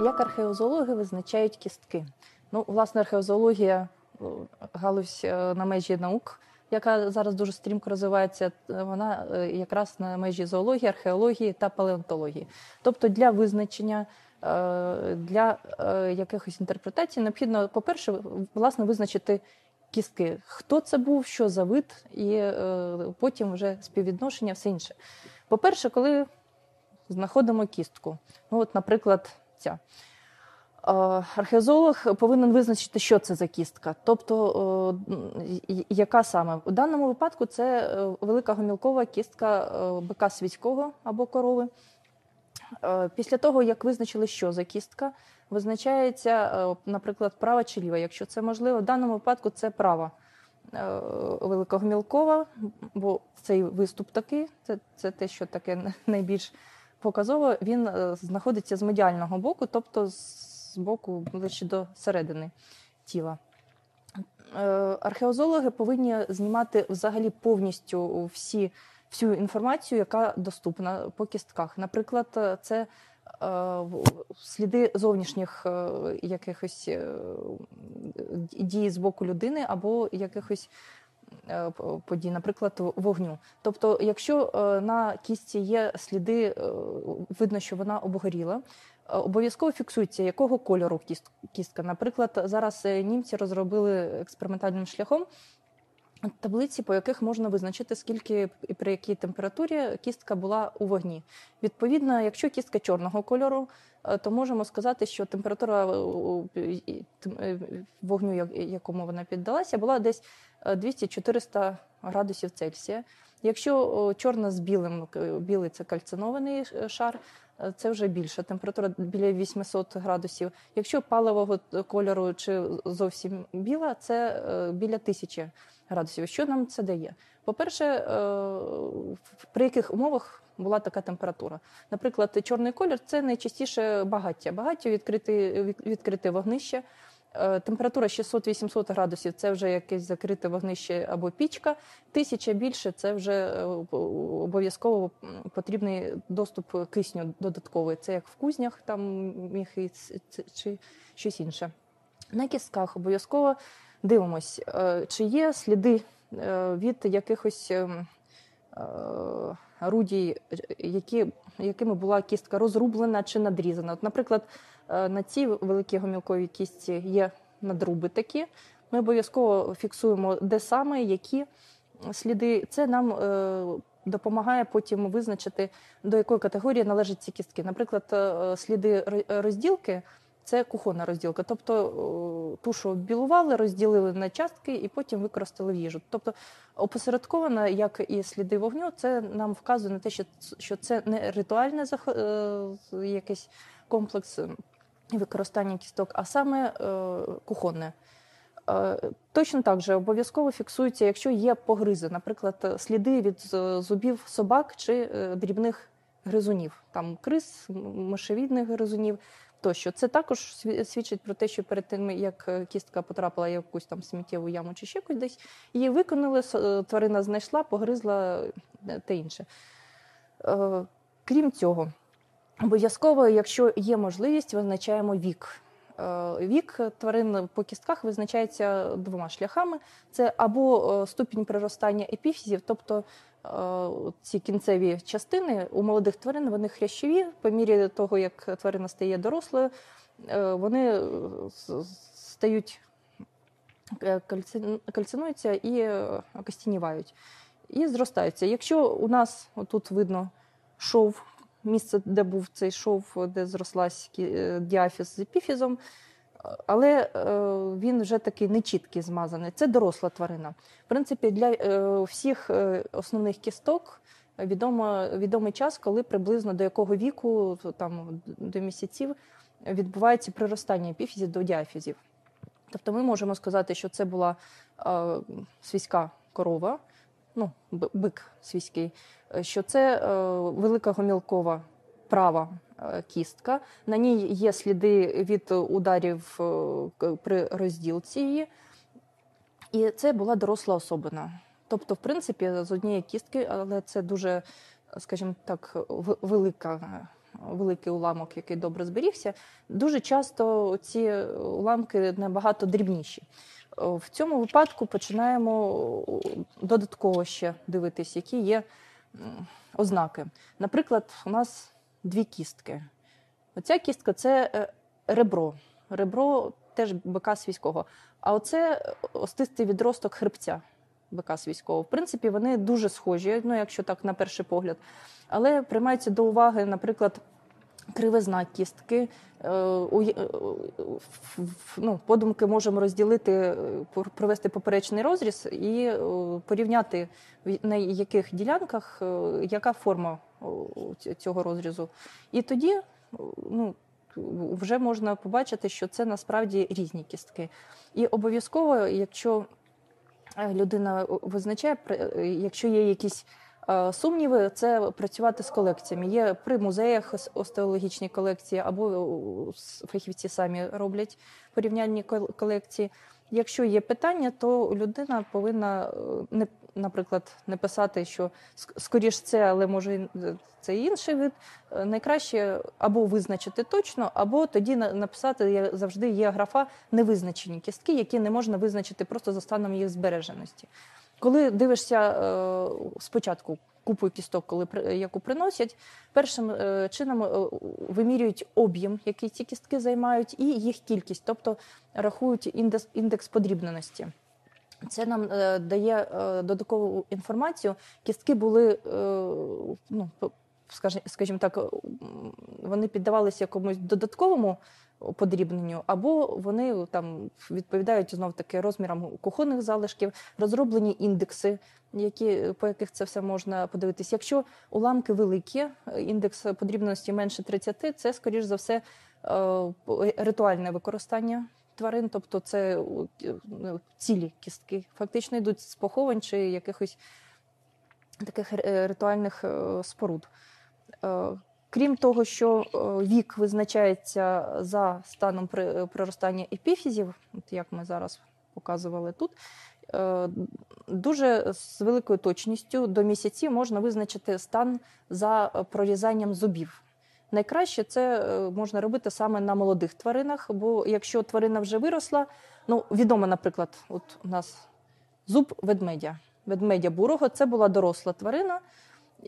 Як археозоологи визначають кістки? Ну, власне, археозоологія галузь е, на межі наук, яка зараз дуже стрімко розвивається. е, Вона е, якраз на межі зоології, археології та палеонтології. Тобто для визначення. е, Для е, якихось інтерпретацій необхідно, по-перше, власне, визначити кістки, хто це був, що за вид, і е, потім вже співвідношення, все інше. По-перше, коли знаходимо кістку, ну от, наприклад, ця. Е, Археозолог повинен визначити, що це за кістка, тобто е, яка саме. У даному випадку це е, велика гомілкова кістка бика свійського або корови. Після того, як визначили, що за кістка, визначається, наприклад, права чи ліва. Якщо це можливо, в даному випадку це права великогомілкова, бо цей виступ такий, це, це те, що таке найбільш показово, він е, знаходиться з медіального боку, тобто з боку ближче до середини тіла. Е, Археозологи повинні знімати взагалі повністю всі, всю інформацію, яка доступна по кістках. Наприклад, е, це сліди зовнішніх якихось дій з боку людини або якихось подій, наприклад, вогню. Тобто, якщо е, на кістці є сліди, е, видно, що вона обгоріла. е, Обов'язково фіксується, якого кольору кістка. Наприклад, зараз е, німці розробили експериментальним шляхом таблиці, по яких можна визначити, скільки і при якій температурі кістка була у вогні. Відповідно, якщо кістка чорного кольору, е, то можемо сказати, що температура е, е, вогню, якому вона піддалася, була десь е, 200-400 градусів Цельсія. Якщо чорна з білим, білий це кальцинований е, шар, е, це вже більша температура біля 800 градусів. Якщо паливого кольору чи зовсім біла, це е, біля 1000 градусів. Що нам це дає? По-перше, е, при яких умовах була така температура? Наприклад, чорний колір це найчастіше багаття. Багаття відкрите, відкрите вогнище. Е, Температура 600-800 градусів це вже якесь закрите вогнище або пічка. Тисяча більше це вже е, обов'язково потрібний доступ кисню додатковий. Це як в кузнях, там міхи чи щось інше. На кістках обов'язково дивимось, е, чи є сліди від якихось ем, орудій, які, якими була кістка розрублена чи надрізана. От, наприклад, е, на цій великій гомілковій кістці є надруби такі. Ми обов'язково фіксуємо, де саме, які сліди. Це нам е, допомагає потім визначити, до якої категорії належать ці кістки. Наприклад, е, сліди розділки це кухонна розділка. Тобто тушу білували, розділили на частки і потім використали в їжу. Тобто опосередковано, як і сліди вогню, це нам вказує на те, що, що це не ритуальне зах... е, якийсь комплекс е, використання кісток, а саме е, кухонне. Е, Точно так же обов'язково фіксується, якщо є погризи, наприклад, сліди від зубів собак чи дрібних гризунів, там криз, мишевідних гризунів тощо. Це також свідчить про те, що перед тим, як е, кістка потрапила в якусь там сміттєву яму чи ще кудись, її виконали, е, тварина знайшла, погризла е, те інше. Крім цього, обов'язково, якщо є можливість, визначаємо вік. Вік тварин по кістках визначається двома шляхами: це або ступінь приростання епіфізів, тобто ці кінцеві частини у молодих тварин вони хрящові. По мірі того, як тварина стає дорослою, е, вони е, стають е, кальцинуються і е, окостінівають, і зростаються. Якщо у нас тут видно шов, місце, де був цей шов, де зрослась е, діафіз з епіфізом, е, але е, він вже такий нечіткий змазаний. Це доросла тварина. В принципі, для е, всіх е, основних кісток відомо, відомий час, коли приблизно до якого віку, там до місяців, відбувається приростання епіфізів до діафізів. Тобто ми можемо сказати, що це була свійська корова, ну, бик свійський, що це велика гомілкова права кістка. На ній є сліди від ударів е, при розділці її. І це була доросла особина. Тобто, в принципі, з однієї кістки, але це дуже, скажімо так, велика великий уламок, який добре зберігся, дуже часто ці уламки набагато дрібніші. Е, В цьому випадку починаємо е, додатково ще дивитись, які є ознаки. Наприклад, у нас дві кістки. Оця кістка це е, ребро. Ребро теж бика свійського. А оце остистий відросток хребця бика свійського. В принципі, вони дуже схожі, ну якщо так на перший погляд. Але приймається до уваги, наприклад, кривизна кістки. Е, е, Ну, подумки можемо розділити, е, провести поперечний розріз і порівняти, на яких ділянках яка форма цього розрізу. І тоді ну, вже можна побачити, що це насправді різні кістки. І обов'язково, якщо людина визначає, якщо є якісь сумніви, це працювати з колекціями. Є при музеях остеологічні колекції, або е, фахівці самі роблять порівняльні кол- колекції. Якщо є питання, то людина повинна е, не наприклад не писати, що скоріш це, але може е, це інший вид. Е, Найкраще або визначити точно, або тоді написати завжди є графа невизначені кістки, які не можна визначити просто за станом їх збереженості. Коли дивишся е, спочатку купу кісток, коли яку приносять, першим е, чином е, вимірюють об'єм, який ці кістки займають, і їх кількість, тобто рахують індекс, індекс подрібненості. Це нам дає додаткову інформацію. Кістки були, ну, скажімо так, вони піддавалися якомусь додатковому подрібненню, або вони там відповідають знов таки розмірам кухонних залишків, розроблені індекси, які, по яких це все можна подивитись. Якщо уламки великі, індекс подрібності менше 30, це, скоріш за все, е, ритуальне використання тварин, тобто це е, ну, цілі кістки, фактично йдуть з поховань чи якихось таких е, ритуальних споруд. Е, Крім того, що е, вік визначається за станом при- приростання епіфізів, от як ми зараз показували тут, е, дуже з великою точністю до місяців можна визначити стан за е, прорізанням зубів. Найкраще це е, можна робити саме на молодих тваринах, бо якщо тварина вже виросла, ну відомо, наприклад, от у нас зуб ведмедя. Ведмедя бурого це була доросла тварина.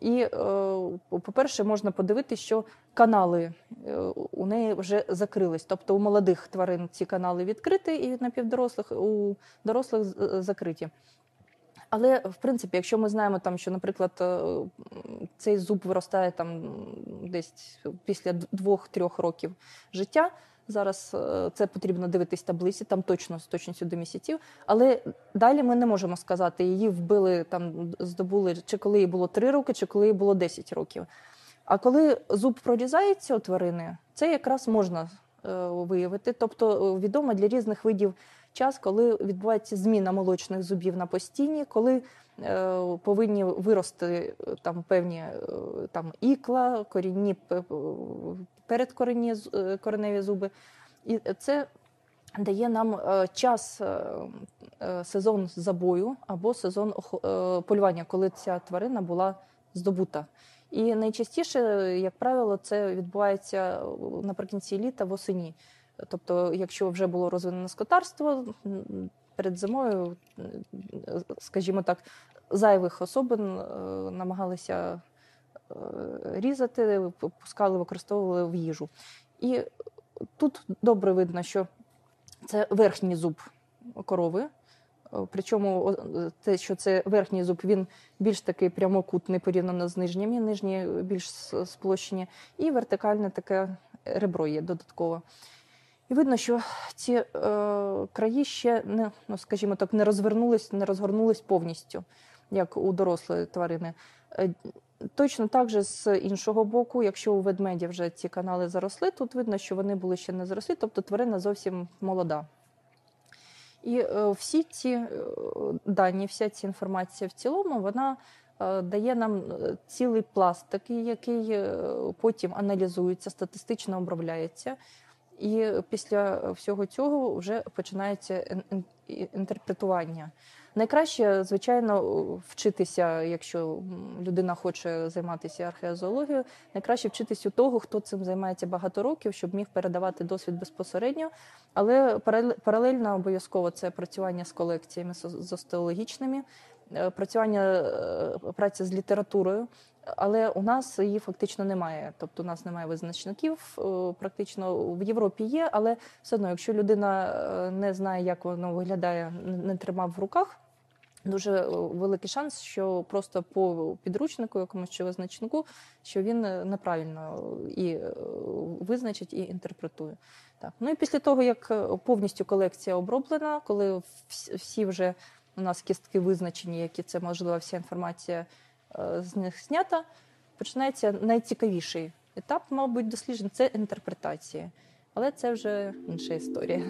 І, е, по-перше, можна подивитися, що канали е, у неї вже закрились. Тобто у молодих тварин ці канали відкриті, і напівдорослих, у дорослих е, закриті. Але в принципі, якщо ми знаємо, там, що, наприклад, цей зуб виростає там десь після д- двох-трьох років життя. Зараз е, це потрібно дивитись таблиці, там точно з точністю до місяців. Але далі ми не можемо сказати, її вбили там, здобули чи коли їй було 3 роки, чи коли їй було 10 років. А коли зуб прорізається у тварини, це якраз можна е, виявити. Тобто е, відомо для різних видів час, коли відбувається зміна молочних зубів на постійні, коли е, повинні вирости е, там певні е, там ікла, корінні передкоренні е, кореневі зуби. І це дає нам е, час е, сезон забою або сезон полювання, коли ця тварина була здобута. І найчастіше, як правило, це відбувається наприкінці літа восені. Тобто, якщо вже було розвинене скотарство, перед зимою, скажімо так, зайвих особин намагалися різати, пускали, використовували в їжу. І тут добре видно, що це верхній зуб корови. Е, Причому те, що це верхній зуб, він більш такий прямокутний порівняно з нижніми, нижні більш сплощені, і вертикальне таке ребро є додатково. І видно, що ці е, краї ще не, ну, скажімо так, не розвернулись, не розгорнулись повністю, як у дорослої тварини. Точно так же з іншого боку, якщо у ведмедя вже ці канали заросли, тут видно, що вони були ще не заросли, тобто тварина зовсім молода. І е, всі ці е, дані, вся ця інформація в цілому, вона е, дає нам цілий пласт, такий, який потім аналізується, статистично обробляється. І після всього цього вже починається ін- ін- інтерпретування. Найкраще, звичайно, вчитися, якщо людина хоче займатися археозоологією, найкраще вчитись у того, хто цим займається багато років, щоб міг передавати досвід безпосередньо. Але парале- паралельно обов'язково це працювання з колекціями з остеологічними, працювання е, праця з літературою. Але у нас її фактично немає. Тобто у нас немає визначників. е, Практично в Європі є, але все одно, якщо людина е, не знає, як воно виглядає, не- тримав в руках. Дуже е, великий шанс, що просто по підручнику, якомусь чи визначнику, що він е, неправильно і е, визначить і інтерпретує. Так. Ну і після того, як е, повністю колекція оброблена, коли всі вже у нас кістки визначені, які це можливо, вся інформація е, з них знята, починається найцікавіший етап, мабуть, досліджень це інтерпретація. Але це вже інша історія.